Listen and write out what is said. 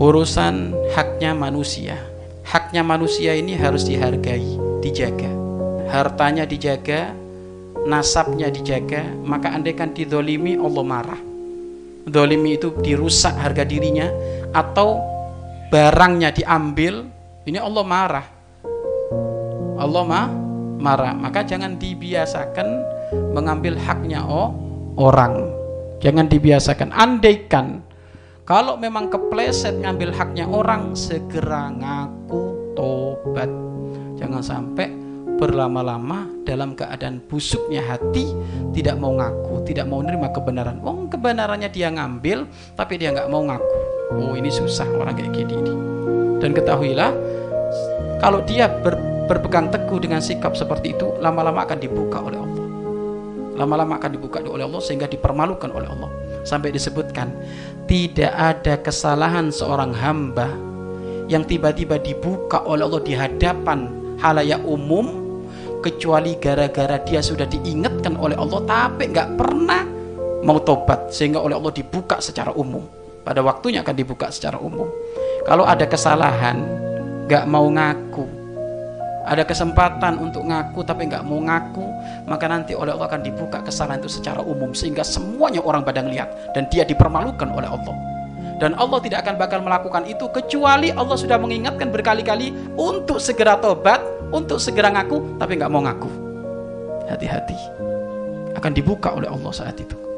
urusan haknya manusia. Haknya manusia ini harus dihargai, dijaga. Hartanya dijaga, nasabnya dijaga, maka andaikan didolimi Allah marah. Dolimi itu dirusak harga dirinya atau barangnya diambil, ini Allah marah. Allah mah marah. Maka jangan dibiasakan mengambil haknya oh, orang. Jangan dibiasakan. Andaikan kalau memang kepleset ngambil haknya orang, segera ngaku tobat. Jangan sampai berlama-lama dalam keadaan busuknya hati tidak mau ngaku, tidak mau menerima kebenaran. Oh, kebenarannya dia ngambil, tapi dia nggak mau ngaku. Oh, ini susah orang kayak gini ini. Dan ketahuilah, kalau dia ber, berpegang teguh dengan sikap seperti itu, lama-lama akan dibuka oleh Allah. Lama-lama akan dibuka oleh Allah sehingga dipermalukan oleh Allah. Sampai disebutkan, tidak ada kesalahan seorang hamba yang tiba-tiba dibuka oleh Allah di hadapan halayak umum kecuali gara-gara dia sudah diingatkan oleh Allah tapi nggak pernah mau tobat sehingga oleh Allah dibuka secara umum. Pada waktunya akan dibuka secara umum. Kalau ada kesalahan nggak mau ngaku ada kesempatan untuk ngaku tapi nggak mau ngaku maka nanti oleh Allah akan dibuka kesalahan itu secara umum sehingga semuanya orang pada lihat dan dia dipermalukan oleh Allah. Dan Allah tidak akan bakal melakukan itu kecuali Allah sudah mengingatkan berkali-kali untuk segera tobat untuk segera ngaku tapi nggak mau ngaku. Hati-hati. Akan dibuka oleh Allah saat itu